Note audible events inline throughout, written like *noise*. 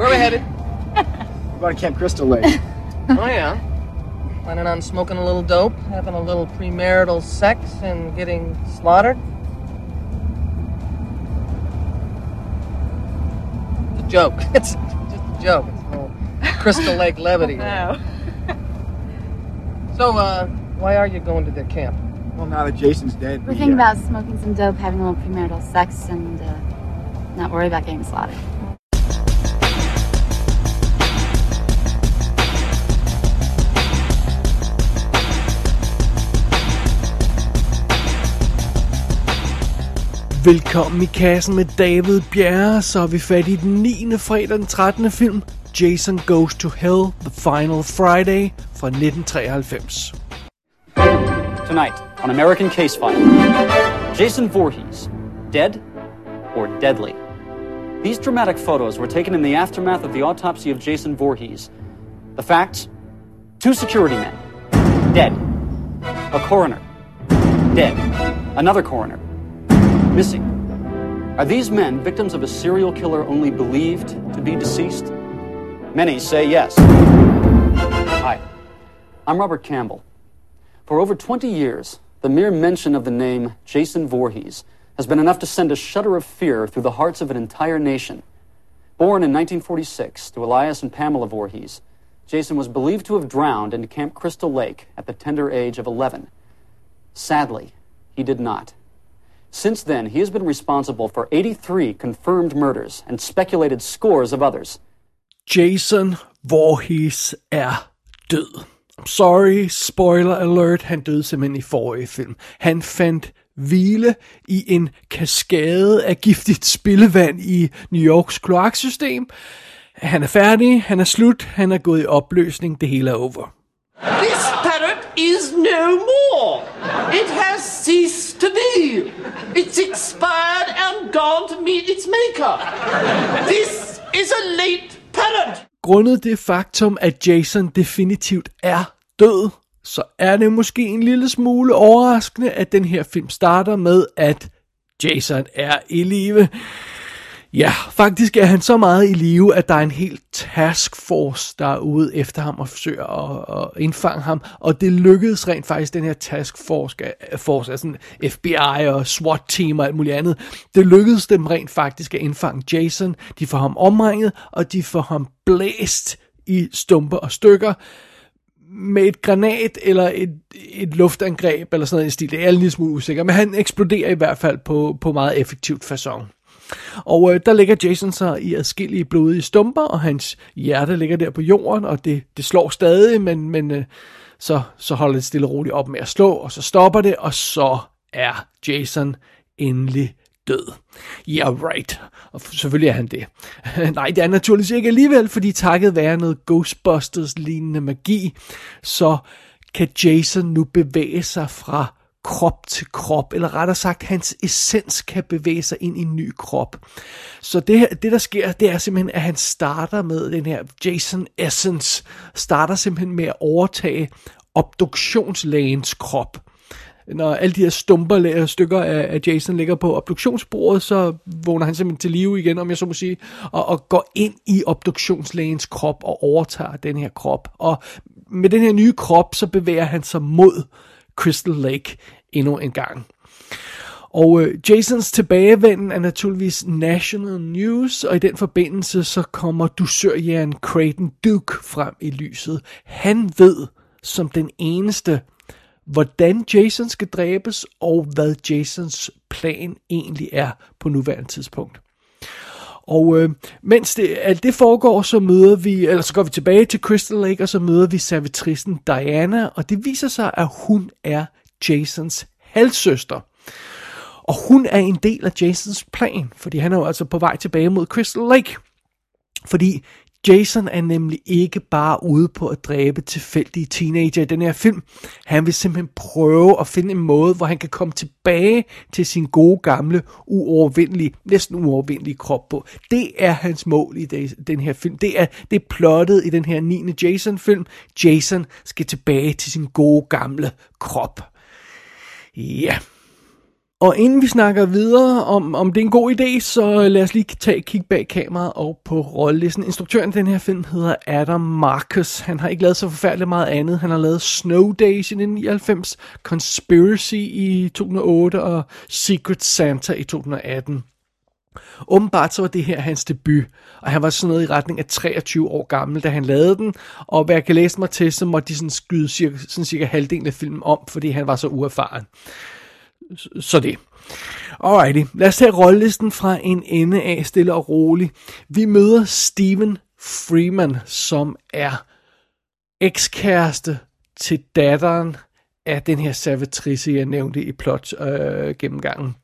Where are we headed? *laughs* We're going to Camp Crystal Lake. *laughs* oh, yeah. Planning on smoking a little dope, having a little premarital sex, and getting slaughtered? It's a joke. *laughs* It's just a joke. It's a little Crystal Lake levity. No. So, uh, why are you going to the camp? Well, now that Jason's dead, We're we, thinking uh, about smoking some dope, having a little premarital sex, and uh, not worry about getting slaughtered. Velkommen i kassen med David Bjerre, så er vi fat i den 9. fredag den 13. film, Jason Goes to Hell, The Final Friday fra 1993. Tonight on American Case File Jason Voorhees, dead or deadly? These dramatic photos were taken in the aftermath of the autopsy of Jason Voorhees. The facts two security men, dead. A coroner, dead. Another coroner, missing. Are these men victims of a serial killer only believed to be deceased? Many say yes. Hi, I'm Robert Campbell. For over 20 years, the mere mention of the name Jason Voorhees has been enough to send a shudder of fear through the hearts of an entire nation. Born in 1946 to Elias and Pamela Voorhees, Jason was believed to have drowned in Camp Crystal Lake at the tender age of 11. Sadly, he did not. Since then, he has been responsible for 83 confirmed murders and speculated scores of others. Jason Voorhees er død. I'm sorry, spoiler alert, han døde simpelthen i forrige film. Han fandt hvile i en kaskade af giftigt spildevand i New Yorks kloaksystem. Han er færdig, han er slut, han er gået i opløsning, det hele er over. This parrot is no more. It has ceased to be. It's expired and gone to meet its maker. This is a late parrot. Grundet det faktum, at Jason definitivt er død, så er det måske en lille smule overraskende, at den her film starter med, at Jason er i live. Ja, faktisk er han så meget i live, at der er en hel taskforce, der er ude efter ham og forsøger at, at indfange ham. Og det lykkedes rent faktisk, den her taskforce, øh, force, altså FBI og SWAT team og alt muligt andet. Det lykkedes dem rent faktisk at indfange Jason. De får ham omringet, og de får ham blæst i stumper og stykker med et granat eller et, et luftangreb eller sådan noget i stil. Det er en lille smule usikker, men han eksploderer i hvert fald på, på meget effektivt façon. Og øh, der ligger Jason så i adskillige blodige stumper, og hans hjerte ligger der på jorden, og det, det slår stadig, men, men øh, så, så holder det stille og roligt op med at slå, og så stopper det, og så er Jason endelig død. Yeah, right. Og selvfølgelig er han det. *laughs* Nej, det er naturligvis ikke alligevel, fordi takket være noget Ghostbusters-lignende magi, så kan Jason nu bevæge sig fra krop til krop, eller rettere sagt, hans essens kan bevæge sig ind i en ny krop. Så det, her, det der sker, det er simpelthen, at han starter med den her Jason Essence, starter simpelthen med at overtage obduktionslægens krop. Når alle de her stumper øh, stykker af, af Jason ligger på obduktionsbordet, så vågner han simpelthen til live igen, om jeg så må sige, og, og går ind i obduktionslægens krop og overtager den her krop. Og med den her nye krop, så bevæger han sig mod Crystal Lake endnu en gang. Og øh, Jasons tilbagevenden er naturligvis national news, og i den forbindelse så kommer dusørjæren Creighton Duke frem i lyset. Han ved som den eneste, hvordan Jason skal dræbes, og hvad Jasons plan egentlig er på nuværende tidspunkt. Og øh, mens det, alt det foregår, så møder vi, eller så går vi tilbage til Crystal Lake, og så møder vi servitrisen Diana, og det viser sig, at hun er Jasons halvsøster. Og hun er en del af Jasons plan, fordi han er jo altså på vej tilbage mod Crystal Lake. Fordi Jason er nemlig ikke bare ude på at dræbe tilfældige teenager i den her film. Han vil simpelthen prøve at finde en måde, hvor han kan komme tilbage til sin gode gamle, uovervindelige, næsten uovervindelige krop på. Det er hans mål i den her film. Det er, det er plottet i den her 9. Jason-film. Jason skal tilbage til sin gode gamle krop. Ja. Og inden vi snakker videre om, om det er en god idé, så lad os lige tage et kig bag kameraet og på rollelisten. Instruktøren i den her film hedder Adam Marcus. Han har ikke lavet så forfærdeligt meget andet. Han har lavet Snow Days i 1999, Conspiracy i 2008 og Secret Santa i 2018. Åbenbart så var det her hans debut, og han var sådan noget i retning af 23 år gammel, da han lavede den, og hvad jeg kan læse mig til, så måtte de sådan skyde cirka, sådan cirka halvdelen af filmen om, fordi han var så uerfaren. Så det. Alrighty, lad os tage rollelisten fra en ende af stille og roligt. Vi møder Steven Freeman, som er ekskæreste til datteren af den her servitrice, jeg nævnte i plot øh, gennemgangen.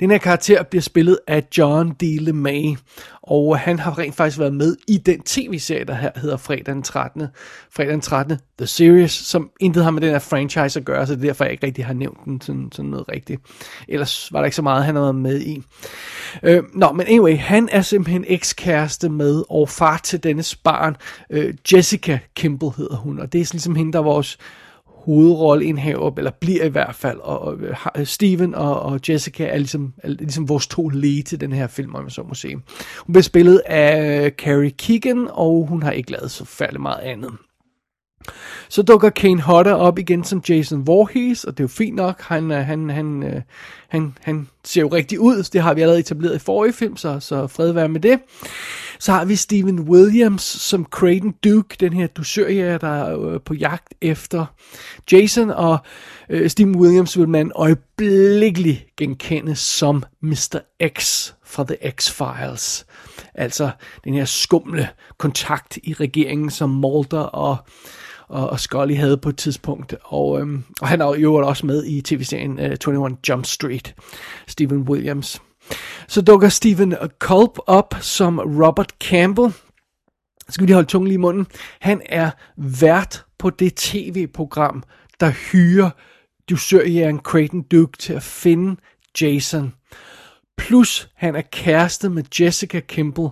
Den her karakter bliver spillet af John D. LeMay, og han har rent faktisk været med i den tv-serie, der her hedder Fredag den 13. Fredag den 13. The Series, som intet har med den her franchise at gøre, så det er derfor, jeg ikke rigtig har nævnt den sådan, sådan noget rigtigt. Ellers var der ikke så meget, han har været med i. Øh, nå, men anyway, han er simpelthen ekskæreste med og far til dennes barn. Øh, Jessica Kimball hedder hun, og det er ligesom hende, der er vores hovedrolleindhaver, eller bliver i hvert fald, og, og øh, øh, Steven og, og Jessica er ligesom, er ligesom vores to lead til den her film, om jeg så må sige. Hun bliver spillet af øh, Carrie Keegan, og hun har ikke lavet så færdig meget andet. Så dukker Kane Hodder op igen som Jason Voorhees, og det er jo fint nok. Han, han, han, han, han ser jo rigtig ud. Det har vi allerede etableret i forrige film, så, så fred være med det. Så har vi Steven Williams som Creighton Duke, den her dusørjæger, der er øh, på jagt efter Jason, og øh, Steven Williams vil man øjeblikkeligt genkende som Mr. X fra The X-Files. Altså den her skumle kontakt i regeringen, som Mulder og og, og Scully havde på et tidspunkt. Og, øhm, og han er jo også med i tv-serien øh, uh, 21 Jump Street, Steven Williams. Så dukker Steven Culp op som Robert Campbell. Så skal vi lige holde tungen lige i munden. Han er vært på det tv-program, der hyrer dusørjæren Creighton Duke til at finde Jason. Plus han er kæreste med Jessica Kimball,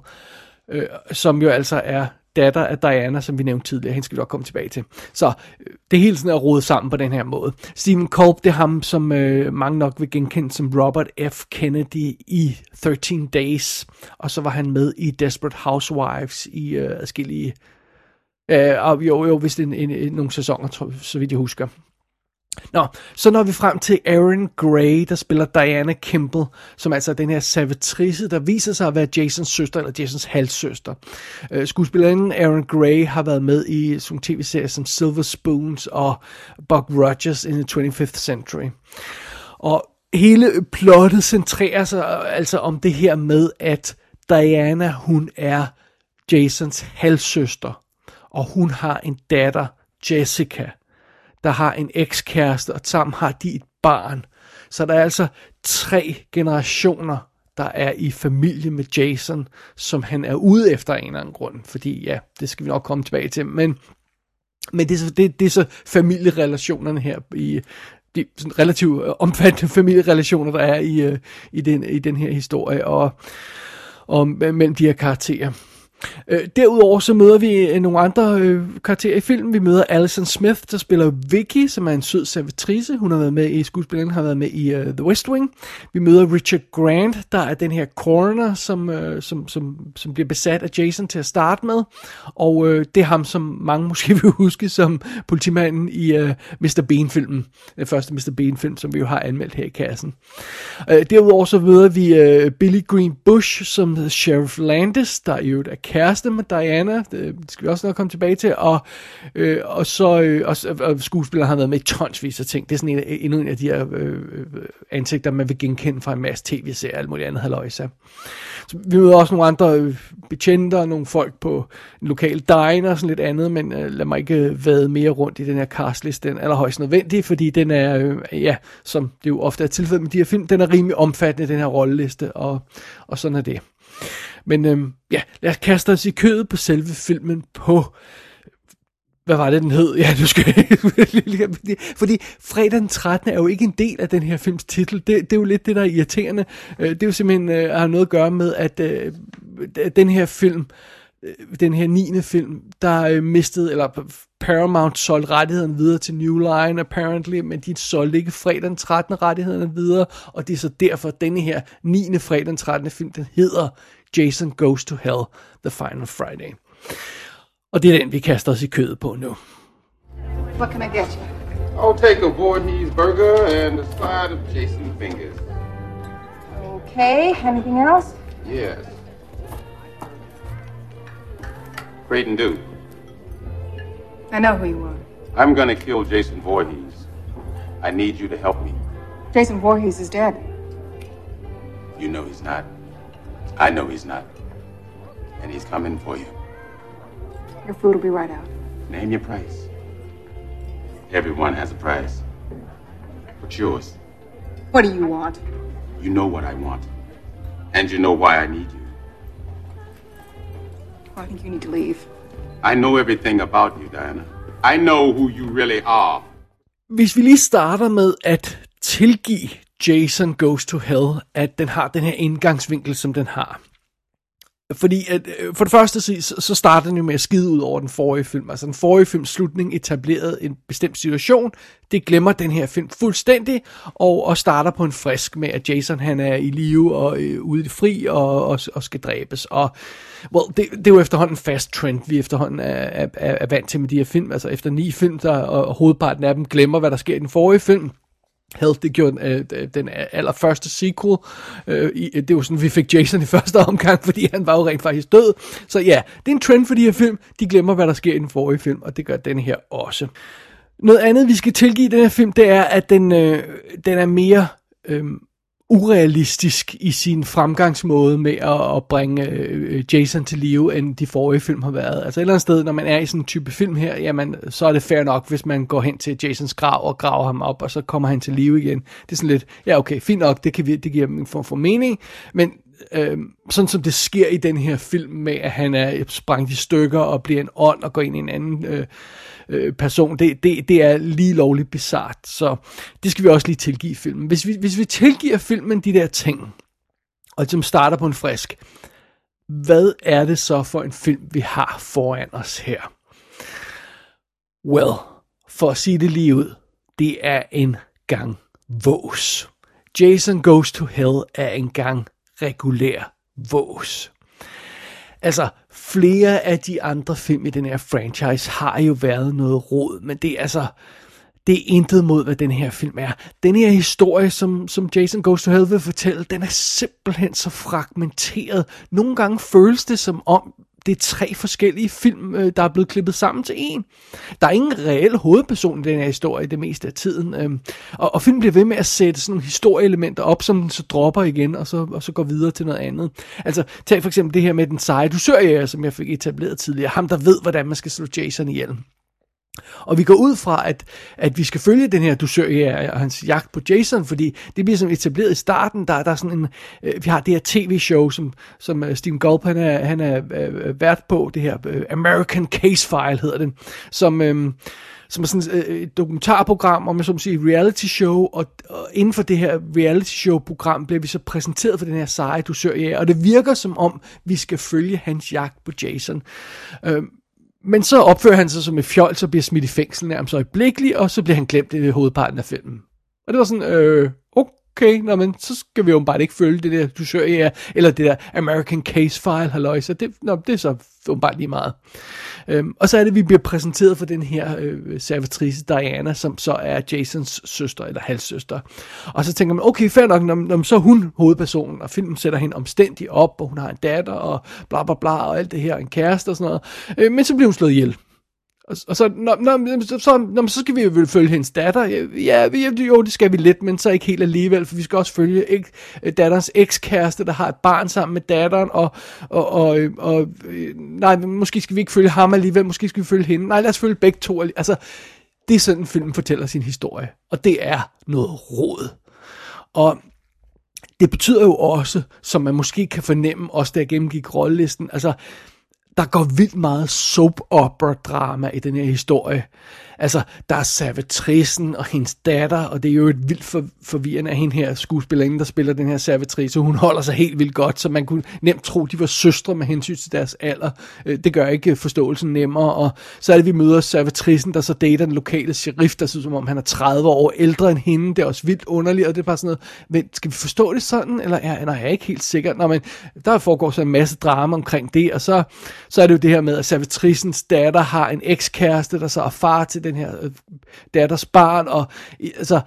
øh, som jo altså er datter af Diana, som vi nævnte tidligere. Hende skal vi nok komme tilbage til. Så øh, det det hele sådan er rodet sammen på den her måde. Stephen Kolb, det er ham, som øh, mange nok vil genkende som Robert F. Kennedy i 13 Days. Og så var han med i Desperate Housewives i øh, adskillige... Øh, og jo, jo, vist en, en, en, nogle sæsoner, tror, så vidt jeg husker. Nå, så når vi frem til Aaron Gray, der spiller Diana Kimball, som altså er den her servitrice, der viser sig at være Jasons søster, eller Jasons halvsøster. Øh, uh, skuespilleren Aaron Gray har været med i sådan tv-serier som Silver Spoons og Buck Rogers in the 25th Century. Og hele plottet centrerer sig altså om det her med, at Diana, hun er Jasons halvsøster, og hun har en datter, Jessica der har en ekskæreste, og sammen har de et barn. Så der er altså tre generationer, der er i familie med Jason, som han er ude efter en eller anden grund. Fordi ja, det skal vi nok komme tilbage til. Men, men det, er så, det, det er så familierelationerne her i de sådan relativt øh, omfattende *laughs* familierelationer, der er i, øh, i, den, i den her historie, og, og mellem de her karakterer. Øh, derudover så møder vi øh, nogle andre øh, karakterer i filmen. Vi møder Alison Smith, der spiller Vicky, som er en sød servitrice. Hun har været med i skuespilleren, har været med i uh, The West Wing. Vi møder Richard Grant, der er den her coroner, som, øh, som, som, som bliver besat af Jason til at starte med. Og øh, det er ham, som mange *laughs* måske vil huske som politimanden i øh, Mr. Bean-filmen. Den første Mr. Bean-film, som vi jo har anmeldt her i kassen. Øh, derudover så møder vi øh, Billy Green Bush som Sheriff Landis, der i øvrigt er kæreste med Diana, det skal vi også nok komme tilbage til, og, øh, og så øh, og, og skuespilleren har været med i tonsvis af ting. Det er sådan en, endnu en af de her øh, øh ansigter, man vil genkende fra en masse tv-serier og alt muligt andet halvøjse. Så vi møder også nogle andre øh, og nogle folk på en lokal diner og sådan lidt andet, men øh, lad mig ikke øh, vade mere rundt i den her castlist. Den er allerhøjst nødvendig, fordi den er, øh, ja, som det jo ofte er tilfældet med de her film, den er rimelig omfattende, den her rolleliste, og, og sådan er det. Men øhm, ja, lad os kaste os i kødet på selve filmen på hvad var det, den hed? Ja, du skal fordi, fordi fredag den 13. er jo ikke en del af den her films titel. Det, det er jo lidt det, der er irriterende. Øh, det er jo simpelthen øh, har noget at gøre med, at øh, den her film øh, den her 9. film, der øh, mistede, eller Paramount solgte rettigheden videre til New Line apparently, men de solgte ikke fredag den 13. rettighederne videre, og det er så derfor, at denne her 9. fredag den 13. film, den hedder Jason Goes to Hell, The Final Friday. Og det er den, vi kaster os i kødet på nu. What can I get you? I'll take a Voorhees burger and a side of Jason fingers. Okay, anything else? Yes. Creighton do. I know who you are. I'm gonna kill Jason Voorhees. I need you to help me. Jason Voorhees is dead. You know he's not. I know he's not. And he's coming for you. Your food will be right out. Name your price. Everyone has a price. What's yours? What do you want? You know what I want. And you know why I need you. Well, I think you need to leave. I know everything about you, Diana. I know who you really are. Hvis vi lige starter med at tilgive Jason Goes to Hell, at den har den her indgangsvinkel, som den har. Fordi at, øh, for det første så, så starter den jo med at skide ud over den forrige film. Altså den forrige films slutning etablerede en bestemt situation. Det glemmer den her film fuldstændig, og, og starter på en frisk med, at Jason han er i live og øh, ude i det fri og, og, og skal dræbes. Og well, det, det er jo efterhånden en fast trend, vi efterhånden er, er, er vant til med de her film. Altså efter ni film, der, og hovedparten af dem glemmer, hvad der sker i den forrige film. Hell, det gjorde øh, den allerførste sequel. Øh, øh, det var sådan, vi fik Jason i første *laughs* omgang, fordi han var jo rent faktisk død. Så ja, det er en trend for de her film. De glemmer, hvad der sker i den forrige film, og det gør den her også. Noget andet, vi skal tilgive den her film, det er, at den, øh, den er mere øh, urealistisk i sin fremgangsmåde med at, at bringe øh, Jason til live, end de forrige film har været. Altså et eller andet sted, når man er i sådan en type film her, jamen, så er det fair nok, hvis man går hen til Jasons grav og graver ham op, og så kommer han til live igen. Det er sådan lidt, ja okay, fint nok, det, kan vi, det giver en form for mening, men øh, sådan som det sker i den her film med, at han er sprængt i stykker og bliver en ånd og går ind i en anden øh, øh, person, det, det, det er lige lovligt bizart. Så det skal vi også lige tilgive filmen. Hvis vi, hvis vi tilgiver filmen de der ting, og som starter på en frisk, hvad er det så for en film, vi har foran os her? Well, for at sige det lige ud, det er en gang vås. Jason Goes to Hell er en gang regulær vås. Altså, flere af de andre film i den her franchise har jo været noget råd, men det er altså, det er intet mod, hvad den her film er. Den her historie, som, som Jason Goes to Hell vil fortælle, den er simpelthen så fragmenteret. Nogle gange føles det som om, det er tre forskellige film, øh, der er blevet klippet sammen til en. Der er ingen reel hovedperson i den her historie det meste af tiden. Øhm, og, og filmen bliver ved med at sætte sådan nogle historieelementer op, som den så dropper igen, og så, og så går videre til noget andet. Altså, tag for eksempel det her med den seje dusørjæger, som jeg fik etableret tidligere. Ham, der ved, hvordan man skal slå Jason ihjel. Og vi går ud fra, at, at vi skal følge den her dusør og hans jagt på Jason, fordi det bliver som etableret i starten. Der, der er sådan en, øh, vi har det her tv-show, som, som øh, uh, Steve Gulp han er, han er øh, vært på, det her øh, American Case File hedder det, som... Øh, som er sådan øh, et dokumentarprogram, om man så må sige, reality show, og, og inden for det her reality show program bliver vi så præsenteret for den her seje dusør og det virker som om, vi skal følge hans jagt på Jason. Øh, men så opfører han sig som et fjol, så bliver smidt i fængsel nærmest øjeblikkeligt, og så bliver han glemt i hovedparten af filmen. Og det var sådan, øh, okay, nå, men så skal vi jo bare ikke følge det der, du søger, ja, eller det der American Case File, halløj, så det, nå, det er så bare lige meget. Øhm, og så er det, at vi bliver præsenteret for den her øh, servitrice Diana, som så er Jasons søster, eller halvsøster. Og så tænker man, okay, fair nok, når, når så er hun hovedpersonen, og filmen sætter hende omstændigt op, og hun har en datter, og bla bla bla, og alt det her, en kæreste og sådan noget. Øh, men så bliver hun slået ihjel. Og, og så, nå, nå, så, så, nå, så skal vi jo følge hendes datter. Ja, ja, jo, det skal vi lidt, men så ikke helt alligevel, for vi skal også følge ek, øh, datterens ekskæreste, der har et barn sammen med datteren, og, og, og, øh, og øh, nej, måske skal vi ikke følge ham alligevel, måske skal vi følge hende. Nej, lad os følge begge to. Altså, det er sådan, filmen fortæller sin historie, og det er noget råd. Og det betyder jo også, som man måske kan fornemme, også da jeg gennemgik rollelisten, altså, der går vildt meget soap opera drama i den her historie. Altså, der er servitrisen og hendes datter, og det er jo et vildt for, forvirrende af hende her skuespillerinde, der spiller den her servitrice. Hun holder sig helt vildt godt, så man kunne nemt tro, de var søstre med hensyn til deres alder. Øh, det gør ikke øh, forståelsen nemmere, og så er det, vi møder servitrisen, der så dater den lokale sheriff, der synes, som om han er 30 år ældre end hende. Det er også vildt underligt, og det er bare sådan noget, men skal vi forstå det sådan, eller er, nej, jeg er ikke helt sikker. Nå, men der foregår så en masse drama omkring det, og så, så er det jo det her med, at servitrisens datter har en ekskæreste, der så er far til den den her øh, datters barn, og altså,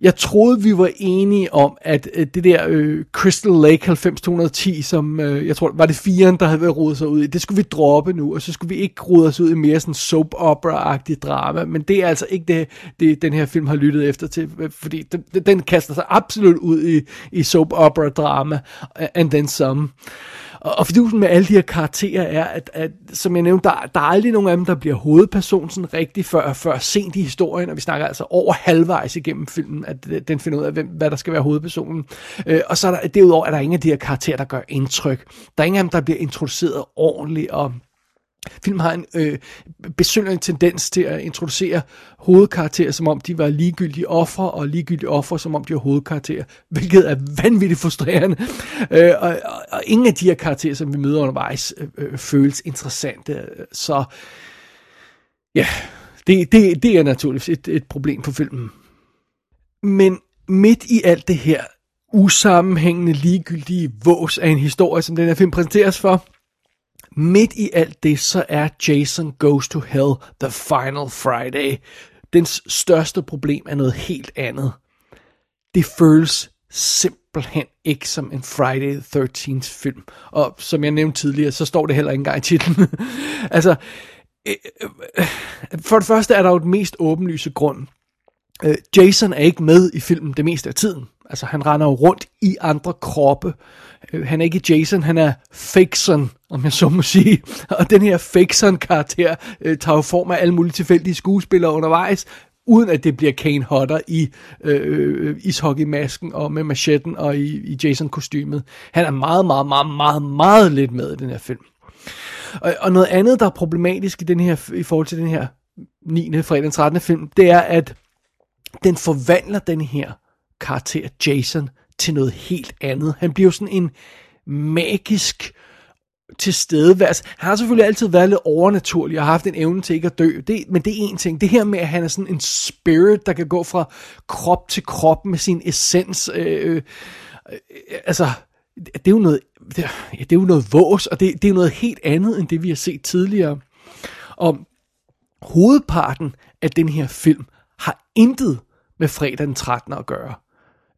jeg troede, vi var enige om, at øh, det der øh, Crystal Lake 90210, som øh, jeg tror, var det firen, der havde været rodet sig ud i, det skulle vi droppe nu, og så skulle vi ikke rode os ud i mere sådan soap opera-agtig drama, men det er altså ikke det, det, den her film har lyttet efter til, øh, fordi den, den kaster sig absolut ud i, i soap opera-drama, and then some. Og, og fidusen med alle de her karakterer er, at, at som jeg nævnte, der, der er aldrig nogen af dem, der bliver hovedperson sådan rigtig før, før sent i historien, og vi snakker altså over halvvejs igennem filmen, at den finder ud af, hvem, hvad der skal være hovedpersonen. Øh, og så er der, derudover er der ingen af de her karakterer, der gør indtryk. Der er ingen af dem, der bliver introduceret ordentligt, og Filmen har en øh, besynderlig tendens til at introducere hovedkarakterer, som om de var ligegyldige ofre, og ligegyldige ofre, som om de var hovedkarakterer, hvilket er vanvittigt frustrerende. Øh, og, og, og ingen af de her karakterer, som vi møder undervejs, øh, øh, føles interessante. Så ja, det, det, det er naturligvis et, et problem for filmen. Men midt i alt det her usammenhængende, ligegyldige vås af en historie, som den her film præsenteres for, midt i alt det, så er Jason Goes to Hell The Final Friday. Dens største problem er noget helt andet. Det føles simpelthen ikke som en Friday the 13th film. Og som jeg nævnte tidligere, så står det heller ikke engang i titlen. *laughs* altså, øh, øh, for det første er der jo den mest åbenlyse grund. Øh, Jason er ikke med i filmen det meste af tiden. Altså, han render jo rundt i andre kroppe. Øh, han er ikke Jason, han er Fixon, om jeg så må sige. *laughs* Og den her Fixon-karakter øh, tager jo form af alle mulige tilfældige skuespillere undervejs, uden at det bliver Kane Hodder i øh, øh, ishockeymasken og med machetten og i, i Jason-kostymet. Han er meget, meget, meget, meget, meget lidt med i den her film. Og, og noget andet, der er problematisk i, den her, i forhold til den her 9. fredag den 13. film, det er, at den forvandler den her karakter Jason til noget helt andet. Han bliver jo sådan en magisk tilstedeværelse. Han har selvfølgelig altid været lidt overnaturlig og har haft en evne til ikke at dø. Det, men det er en ting. Det her med, at han er sådan en spirit, der kan gå fra krop til krop med sin essens. Øh, øh, øh, altså, det er jo noget, det er, ja, det er jo noget vås, og det, det er jo noget helt andet, end det vi har set tidligere. Og hovedparten af den her film har intet med fredag den 13. at gøre.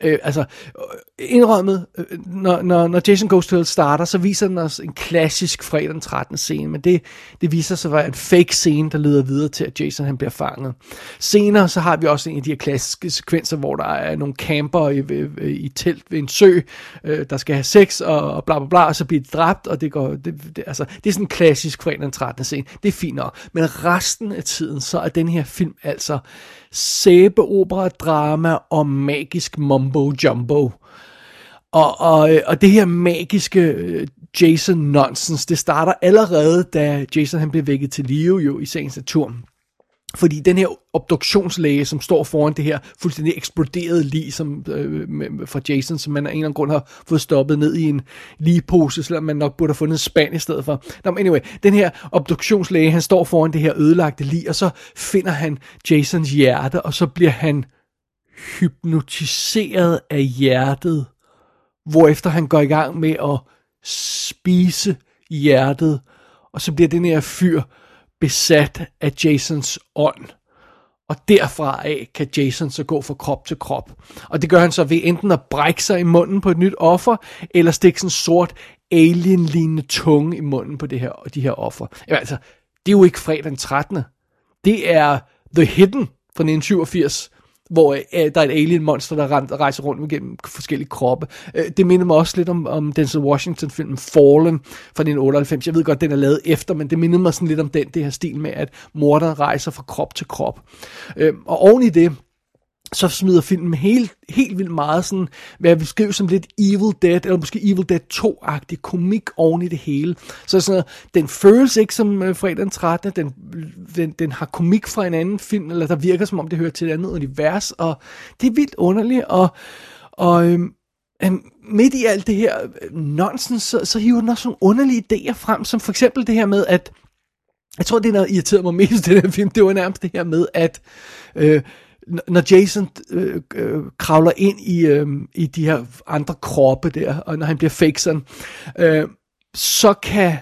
Øh, altså, øh, indrømmet, øh, når, når, når Jason Goes to Hell starter, så viser den os en klassisk fredag den 13. scene, men det, det viser sig at være en fake scene, der leder videre til, at Jason han bliver fanget. Senere så har vi også en af de her klassiske sekvenser, hvor der er nogle camper i, i, i telt ved en sø, øh, der skal have sex og, og bla bla bla, og så bliver de dræbt, og det går, det, det, altså, det er sådan en klassisk fredag den 13. scene. Det er fint nok. Men resten af tiden, så er den her film altså sæbeopera, drama og magisk mumbo jumbo. Og, og, og det her magiske øh, Jason nonsens, det starter allerede, da Jason han bliver vækket til live jo i sagens natur. Fordi den her obduktionslæge, som står foran det her fuldstændig eksploderede lig som, øh, med, fra Jason, som man af en eller anden grund har fået stoppet ned i en ligepose, selvom man nok burde have fundet en spand i stedet for. Nå, men anyway, den her obduktionslæge, han står foran det her ødelagte lig, og så finder han Jasons hjerte, og så bliver han hypnotiseret af hjertet, hvorefter han går i gang med at spise hjertet, og så bliver den her fyr besat af Jasons ånd. Og derfra af kan Jason så gå fra krop til krop. Og det gør han så ved enten at brække sig i munden på et nyt offer, eller stikke sådan en sort alien-lignende tunge i munden på det her, de her offer. Jamen, altså, det er jo ikke fredag den 13. Det er The Hidden fra 1987, hvor øh, der er et alien monster, der rejser rundt gennem forskellige kroppe. Øh, det minder mig også lidt om, om Denzel Washington-filmen Fallen fra 1998. Jeg ved godt, den er lavet efter, men det minder mig sådan lidt om den, det her stil med, at morderen rejser fra krop til krop. Øh, og oven i det, så smider filmen helt, helt vildt meget sådan, hvad jeg beskriver som lidt Evil Dead, eller måske Evil Dead 2-agtig komik oven i det hele. Så sådan noget, den føles ikke som øh, fredag den 13. Den, den, den har komik fra en anden film, eller der virker som om det hører til et andet univers, og det er vildt underligt, og, og øhm, øhm, midt i alt det her øh, nonsens, så, så hiver den også nogle underlige idéer frem, som for eksempel det her med, at jeg tror, det, der irriterede mig mest i den her film, det var nærmest det her med, at øh, når Jason øh, øh, kravler ind i, øh, i de her andre kroppe der, og når han bliver fakeseren, øh, så kan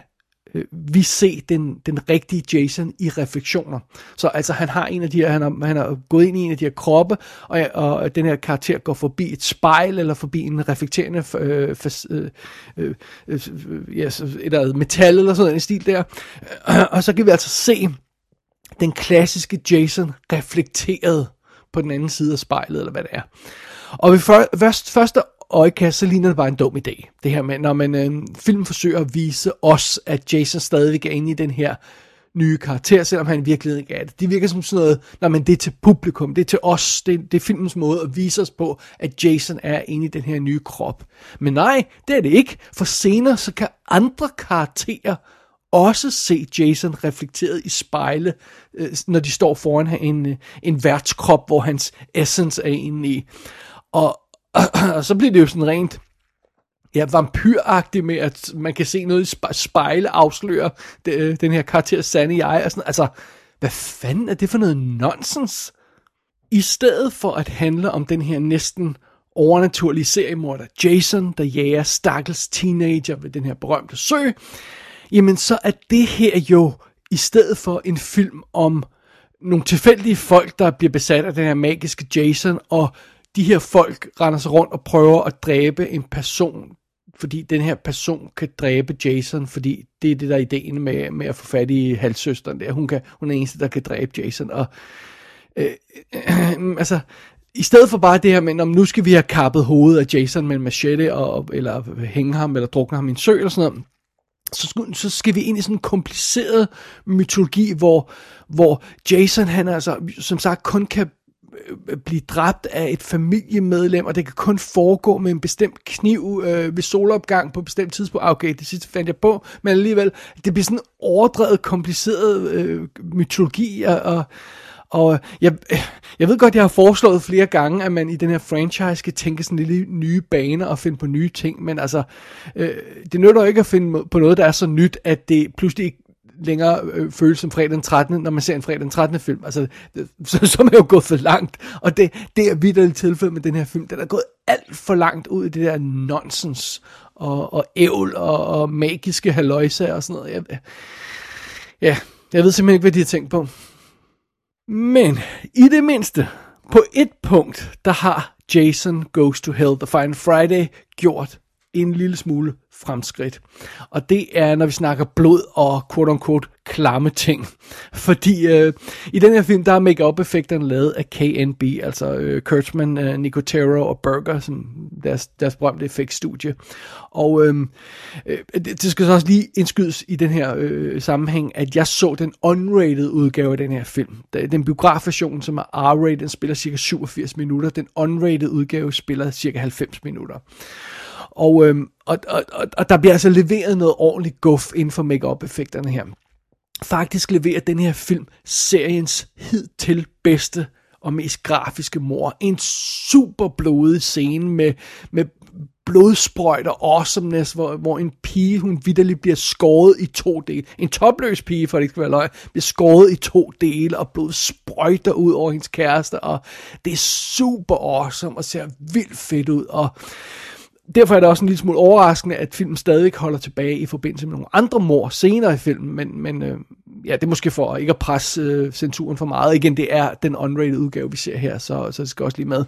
øh, vi se den, den rigtige Jason i refleksioner. Så altså han har en af de her, han har, han har gået ind i en af de her kroppe, og, og den her karakter går forbi et spejl, eller forbi en reflekterende øh, fas, øh, øh, øh, yes, øh, et eller metal, eller sådan en stil der. *clears throat* Og så kan vi altså se den klassiske Jason reflekteret på den anden side af spejlet, eller hvad det er. Og ved først, første øjekast, så ligner det bare en dum idé. Det her med, når man øh, film forsøger at vise os, at Jason stadigvæk er inde i den her nye karakter, selvom han virkelig ikke er det. Det virker som sådan noget, når man det er til publikum, det er til os, det, det er filmens måde at vise os på, at Jason er inde i den her nye krop. Men nej, det er det ikke, for senere så kan andre karakterer også se Jason reflekteret i spejle, øh, når de står foran en, øh, en værtskrop, hvor hans essence er inde i. Og, og, *clears throat* og så bliver det jo sådan rent ja, vampyragtigt med, at man kan se noget i spejle afsløre det, øh, den her karakter sande jeg. Og sådan, altså, hvad fanden er det for noget nonsens? I stedet for at handle om den her næsten overnaturlige seriemorder Jason, der jager stakkels teenager ved den her berømte sø, jamen så er det her jo i stedet for en film om nogle tilfældige folk, der bliver besat af den her magiske Jason, og de her folk render sig rundt og prøver at dræbe en person, fordi den her person kan dræbe Jason, fordi det er det, der er ideen med, med at få fat i halvsøsteren der. Hun, kan, hun er eneste, der kan dræbe Jason, og øh, øh, *clears throat* altså, i stedet for bare det her med, om nu skal vi have kappet hovedet af Jason med en machete, og, eller hænge ham, eller drukne ham i en sø, eller sådan noget, så, så skal vi ind i sådan en kompliceret mytologi, hvor, hvor Jason, han altså, som sagt, kun kan øh, blive dræbt af et familiemedlem, og det kan kun foregå med en bestemt kniv øh, ved solopgang på et bestemt tidspunkt. Ah, okay, det sidste fandt jeg på, men alligevel, det bliver sådan en overdrevet, kompliceret øh, mytologi, og, og og øh, jeg, øh, jeg ved godt, jeg har foreslået flere gange, at man i den her franchise skal tænke sådan lidt nye baner og finde på nye ting, men altså, øh, det nytter jo ikke at finde på noget, der er så nyt, at det pludselig ikke længere øh, føles som fredag den 13., når man ser en fredag den 13. film. Altså, det, *laughs* så, så er man jo gået for langt. Og det, det er vidderligt tilfælde med den her film. Den er gået alt for langt ud i det der nonsens og, og ævl og, og magiske haløjser og sådan noget. Jeg, øh, ja, jeg ved simpelthen ikke, hvad de har tænkt på. Men i det mindste, på et punkt, der har Jason Goes to Hell The Final Friday gjort en lille smule fremskridt. Og det er, når vi snakker blod og quote-unquote klamme ting. *laughs* Fordi øh, i den her film, der er make-up effekterne lavet af KNB, altså øh, Kurtzman, øh, Nicotero og Burger, som deres, deres berømte effektstudie. Og øh, øh, det, det skal så også lige indskydes i den her øh, sammenhæng, at jeg så den unrated udgave af den her film. Den biografversion, som er R-rated, spiller cirka 87 minutter. Den unrated udgave spiller cirka 90 minutter. Og, øhm, og, og, og, og der bliver altså leveret noget ordentligt guf inden for make effekterne her. Faktisk leverer den her film seriens hidtil bedste og mest grafiske mor. En super blodig scene med, med blodsprøjt og awesomeness, hvor, hvor en pige, hun vidderligt bliver skåret i to dele. En topløs pige, for det ikke skal være løg, bliver skåret i to dele, og blod sprøjter ud over hendes kæreste, og det er super awesome, og ser vildt fedt ud, og derfor er det også en lille smule overraskende, at filmen stadig holder tilbage i forbindelse med nogle andre mor senere i filmen, men, men øh, ja, det er måske for ikke at presse øh, censuren for meget. Igen, det er den unrated udgave, vi ser her, så, så det skal også lige med.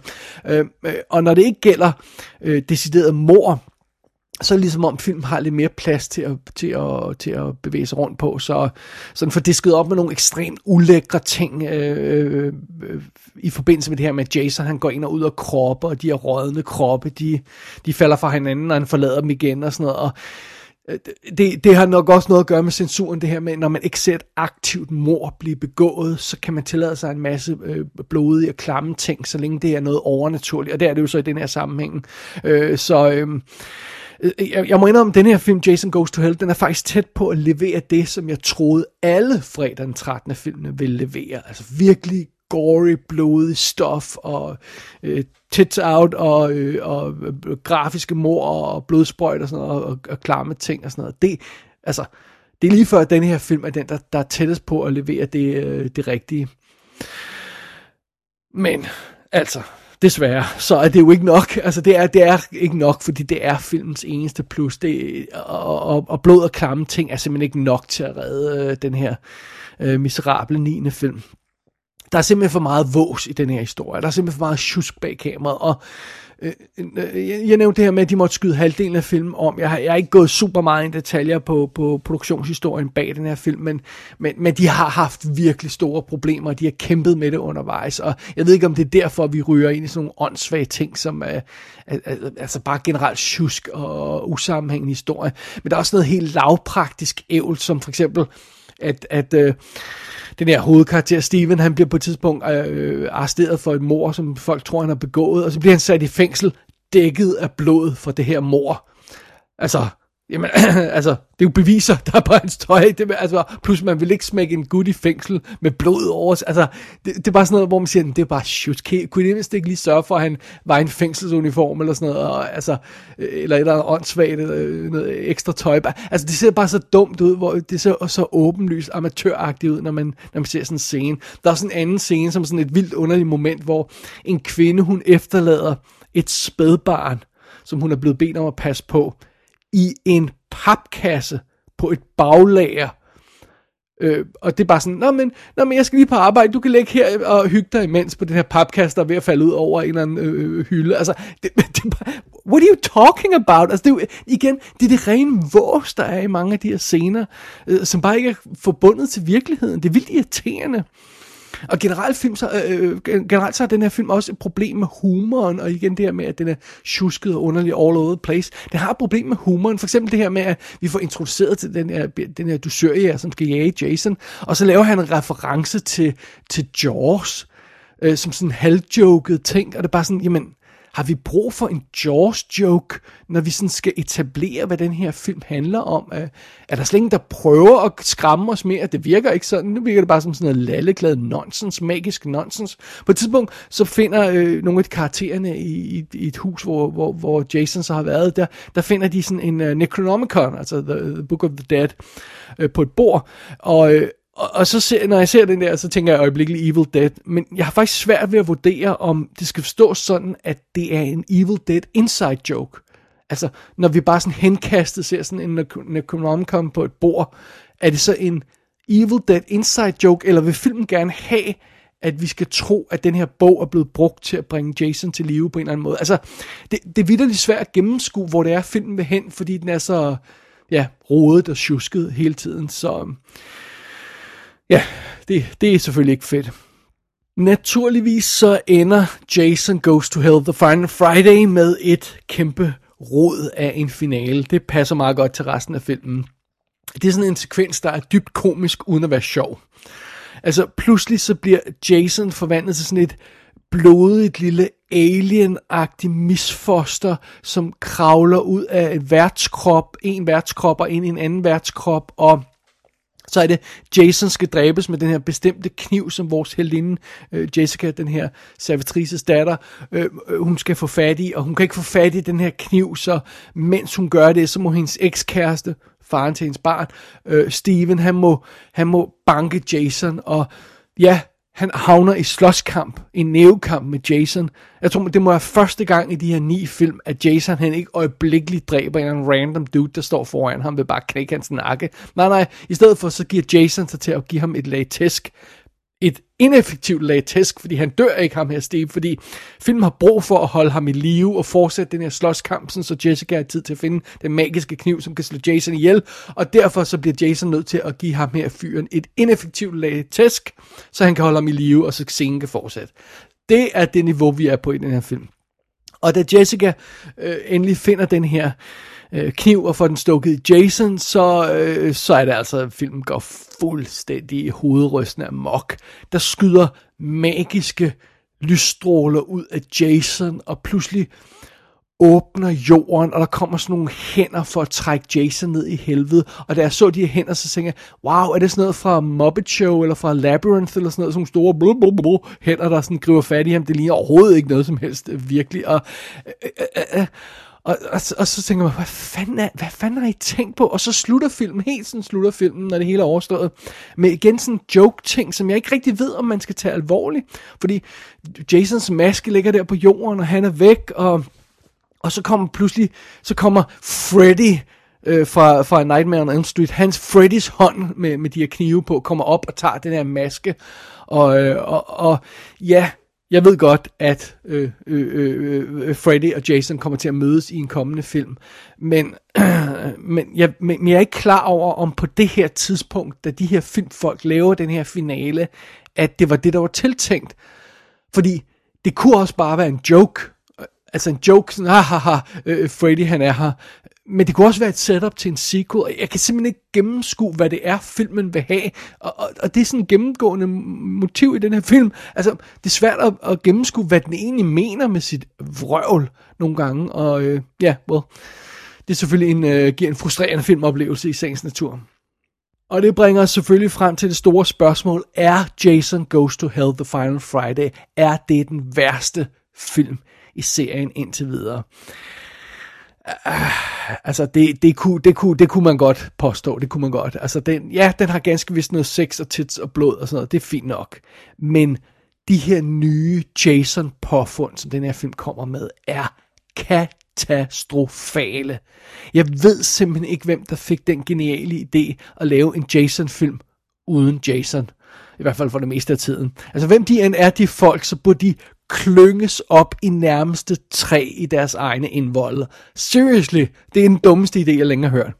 Øh, øh, og når det ikke gælder øh, decideret mor, så er det ligesom om film har lidt mere plads til at, til at, til at bevæge sig rundt på, så sådan for disket op med nogle ekstremt ulækre ting øh, øh, i forbindelse med det her med, Jason han går ind og ud af kroppe, og de her rådne kroppe, de, de falder fra hinanden, og han forlader dem igen og sådan noget, og øh, det, det har nok også noget at gøre med censuren, det her med, når man ikke ser et aktivt mor blive begået, så kan man tillade sig en masse øh, blodige og klamme ting, så længe det er noget overnaturligt, og det er det jo så i den her sammenhæng. Øh, så... Øh, Øh, øh, jeg, jeg må indrømme, at den her film, Jason Goes to Hell, den er faktisk tæt på at levere det, som jeg troede alle fredag den 13. filmene ville levere. Altså virkelig gory, blodig stof, og øh, tits out, og, øh, og øh, grafiske mor, og blodsprøjt, og sådan noget, og, og klamme ting, og sådan noget. Det, altså, det er lige før, at den her film er den, der, der er tættest på at levere det, øh, det rigtige. Men, altså, desværre, så er det jo ikke nok. Altså, det er, det er ikke nok, fordi det er filmens eneste plus. Det, og, og, og blod og klamme ting er simpelthen ikke nok til at redde øh, den her øh, miserable 9. film. Der er simpelthen for meget vås i den her historie. Der er simpelthen for meget tjusk bag kameraet, og Øh, øh, jeg, jeg nævnte det her med, at de måtte skyde halvdelen af filmen om. Jeg har, jeg har ikke gået super meget i detaljer på, på produktionshistorien bag den her film, men, men, men de har haft virkelig store problemer, og de har kæmpet med det undervejs, og jeg ved ikke, om det er derfor, vi ryger ind i sådan nogle åndssvage ting, som er, er, er altså bare generelt tjusk og usammenhængende historie. Men der er også noget helt lavpraktisk ævl, som for eksempel, at, at øh, den her hovedkarakter, Steven, han bliver på et tidspunkt øh, arresteret for et mor, som folk tror, han har begået, og så bliver han sat i fængsel, dækket af blod for det her mor. Altså, Jamen, *clears throat* altså, det er jo beviser, *laughs* der er på hans tøj. Det, altså, plus man vil ikke smække en gut i fængsel med blod over. Altså, det, det er bare sådan noget, hvor man siger, det er bare shit. Kunne det ikke lige sørge for, at han var i en fængselsuniform eller sådan noget, og, altså, øh, eller et eller andet åndssvagt, eller øh, noget ekstra tøj. Altså, det ser bare så dumt ud, hvor det ser så åbenlyst amatøragtigt ud, når man, når man ser sådan en scene. Der er sådan en anden scene, som sådan et vildt underligt moment, hvor en kvinde, hun efterlader et spædbarn, som hun er blevet bedt om at passe på, i en papkasse på et baglager. Øh, og det er bare sådan, nå men, nå men jeg skal lige på arbejde, du kan ligge her og hygge dig imens på den her papkasse, der er ved at falde ud over en eller anden øh, øh hylde. Altså, det, *laughs* det bare, what are you talking about? Altså, det er jo, igen, det er det rene vås, der er i mange af de her scener, øh, som bare ikke er forbundet til virkeligheden. Det er vildt irriterende. Og generelt, film, så, øh, øh generelt så er den her film også et problem med humoren, og igen det her med, at den er tjusket og underlig all over the place. Den har et problem med humoren, for eksempel det her med, at vi får introduceret til den her, den her dusørjæger, som skal jage Jason, og så laver han en reference til, til Jaws, øh, som sådan en halvjoket ting, og det er bare sådan, jamen, har vi brug for en Jaws-joke, når vi sådan skal etablere, hvad den her film handler om? Øh, er der slet ingen, der prøver at skræmme os mere? Det virker ikke sådan. Nu virker det bare som sådan noget lalleglad nonsens, magisk nonsens. På et tidspunkt, så finder øh, nogle af karaktererne i, i, i et hus, hvor, hvor, hvor Jason så har været, der, der finder de sådan en uh, Necronomicon, altså the, the Book of the Dead, øh, på et bord. Og, øh, og, og så ser, når jeg ser den der, så tænker jeg øjeblikkeligt Evil Dead. Men jeg har faktisk svært ved at vurdere, om det skal forstås sådan, at det er en Evil Dead inside joke. Altså, når vi bare sådan henkastet ser sådan en Necronomicon på et bord, er det så en Evil Dead inside joke, eller vil filmen gerne have, at vi skal tro, at den her bog er blevet brugt til at bringe Jason til live på en eller anden måde. Altså, det, det er vidderligt svært at gennemskue, hvor det er, filmen vil hen, fordi den er så, ja, rodet og tjusket hele tiden, så ja, det, det er selvfølgelig ikke fedt. Naturligvis så ender Jason Goes to Hell The Final Friday med et kæmpe rod af en finale. Det passer meget godt til resten af filmen. Det er sådan en sekvens, der er dybt komisk, uden at være sjov. Altså, pludselig så bliver Jason forvandlet til sådan et blodigt lille alien misfoster, som kravler ud af et værtskrop, en værtskrop og ind i en anden værtskrop, og så er det, Jason skal dræbes med den her bestemte kniv, som vores heldinde, øh, Jessica, den her servitrices datter, øh, øh, hun skal få fat i, og hun kan ikke få fat i den her kniv, så mens hun gør det, så må hendes ekskæreste, faren til hendes barn, øh, Steven, han må, han må banke Jason, og ja, han havner i slåskamp, i nævekamp med Jason. Jeg tror, det må være første gang i de her ni film, at Jason han ikke øjeblikkeligt dræber en random dude, der står foran ham, ved bare knække hans nakke. Nej, nej, i stedet for så giver Jason sig til at give ham et lag tæsk et ineffektivt lag tæsk, fordi han dør ikke ham her, Steve, fordi filmen har brug for at holde ham i live og fortsætte den her slåskamp, så Jessica har tid til at finde den magiske kniv, som kan slå Jason ihjel, og derfor så bliver Jason nødt til at give ham her fyren et ineffektivt lag tæsk, så han kan holde ham i live, og så scenen kan fortsætte. Det er det niveau, vi er på i den her film. Og da Jessica øh, endelig finder den her øh, Øh, kniv og får den stukket i Jason, så, øh, så er det altså, at filmen går fuldstændig hovedrystende amok. Der skyder magiske lysstråler ud af Jason, og pludselig åbner jorden, og der kommer sådan nogle hænder for at trække Jason ned i helvede. Og da jeg så de her hænder, så tænkte jeg, wow, er det sådan noget fra Muppet Show, eller fra Labyrinth, eller sådan noget, sådan nogle store blub, blub, blub, hænder, der sådan griber fat i ham. Det ligner overhovedet ikke noget som helst, øh, virkelig. Og, øh, øh, øh, øh og, og, og så tænker man, hvad fanden, er, hvad fanden har I tænkt på? Og så slutter filmen, helt sådan slutter filmen, når det hele er overstået, med igen sådan en joke-ting, som jeg ikke rigtig ved, om man skal tage alvorligt. Fordi Jasons maske ligger der på jorden, og han er væk, og og så kommer pludselig, så kommer Freddy øh, fra, fra Nightmare on Elm Street, hans Freddys hånd med, med de her knive på, kommer op og tager den her maske. Og, øh, og, og ja, jeg ved godt, at øh, øh, øh, øh, Freddy og Jason kommer til at mødes i en kommende film, men, øh, *clears throat* men, jeg, men, jeg er ikke klar over, om på det her tidspunkt, da de her filmfolk laver den her finale, at det var det, der var tiltænkt. Fordi det kunne også bare være en joke, altså en joke, sådan, haha, øh, Freddy han er her. Men det kunne også være et setup til en sequel, og jeg kan simpelthen ikke gennemskue, hvad det er, filmen vil have. Og, og, og det er sådan en gennemgående motiv i den her film. Altså, det er svært at, at gennemskue, hvad den egentlig mener med sit vrøvl nogle gange. Og øh, ja, well, det er selvfølgelig en, øh, giver en frustrerende filmoplevelse i sagens natur. Og det bringer os selvfølgelig frem til det store spørgsmål. Er Jason Goes to Hell The Final Friday, er det den værste film i serien indtil videre. Altså, det, det, kunne, det, kunne, det kunne man godt påstå, det kunne man godt. Altså, den, ja, den har ganske vist noget sex og tits og blod og sådan noget, det er fint nok. Men de her nye Jason-påfund, som den her film kommer med, er katastrofale. Jeg ved simpelthen ikke, hvem der fik den geniale idé at lave en Jason-film uden Jason. I hvert fald for det meste af tiden. Altså, hvem de end er, de folk, så burde de klynges op i nærmeste træ i deres egne indvolde. Seriously, det er den dummeste idé, jeg længere har hørt.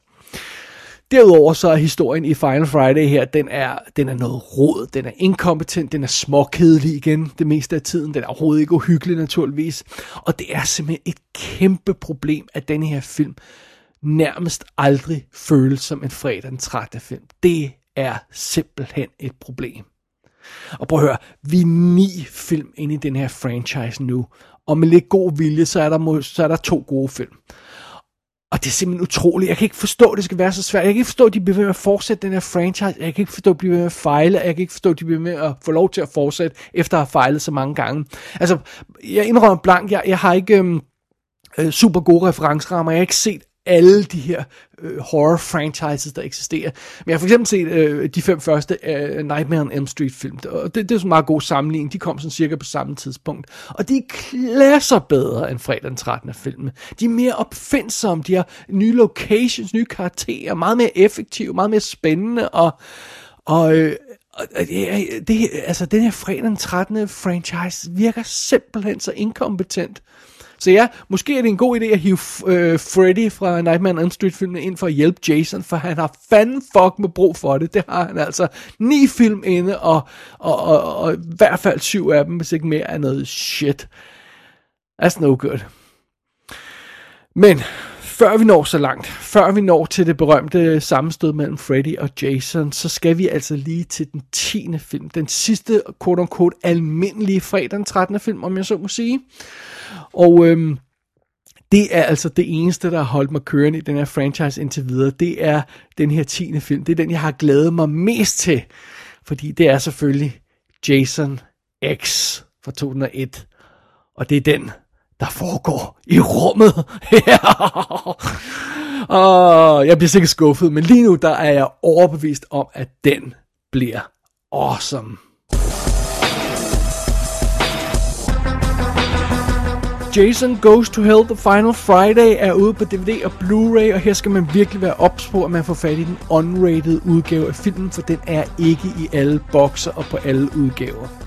Derudover så er historien i Final Friday her, den er, den er noget rod, den er inkompetent, den er småkedelig igen det meste af tiden, den er overhovedet ikke uhyggelig naturligvis, og det er simpelthen et kæmpe problem, at den her film nærmest aldrig føles som en fredag den 13. film. Det er simpelthen et problem. Og prøv at høre, vi er ni film inde i den her franchise nu, og med lidt god vilje, så er der, så er der to gode film. Og det er simpelthen utroligt. Jeg kan ikke forstå, at det skal være så svært. Jeg kan ikke forstå, at de bliver ved med at fortsætte den her franchise. Jeg kan ikke forstå, at de bliver ved med at fejle. Jeg kan ikke forstå, at de bliver ved med at få lov til at fortsætte, efter at have fejlet så mange gange. Altså, jeg indrømmer blank, jeg, jeg har ikke øhm, øh, super gode referencerammer. Jeg har ikke set alle de her øh, horror franchises, der eksisterer. Men jeg har for eksempel set øh, de fem første øh, Nightmare on Elm Street film, og det, det er sådan en meget god sammenligning. De kom sådan cirka på samme tidspunkt. Og de klasser bedre end fredag den 13. film. De er mere opfindsomme, de har nye locations, nye karakterer, meget mere effektive, meget mere spændende, og, og øh, det, det, altså, den her fredag den 13. franchise virker simpelthen så inkompetent. Så ja, måske er det en god idé at hive øh, Freddy fra Nightmare on Street-filmen ind for at hjælpe Jason, for han har fanden fuck med brug for det. Det har han altså. Ni film inde, og, og, og, og i hvert fald syv af dem, hvis ikke mere, er noget shit. That's no good. Men før vi når så langt, før vi når til det berømte sammenstød mellem Freddy og Jason, så skal vi altså lige til den 10. film. Den sidste, quote unquote, almindelige fredag den 13. film, om jeg så må sige. Og øhm, det er altså det eneste, der har holdt mig kørende i den her franchise indtil videre. Det er den her 10. film. Det er den, jeg har glædet mig mest til. Fordi det er selvfølgelig Jason X fra 2001. Og det er den, der foregår i rummet. *laughs* og jeg bliver sikkert skuffet, men lige nu der er jeg overbevist om, at den bliver awesome. Jason Goes to Hell The Final Friday er ude på DVD og Blu-ray, og her skal man virkelig være ops på, at man får fat i den unrated udgave af filmen, for den er ikke i alle bokser og på alle udgaver.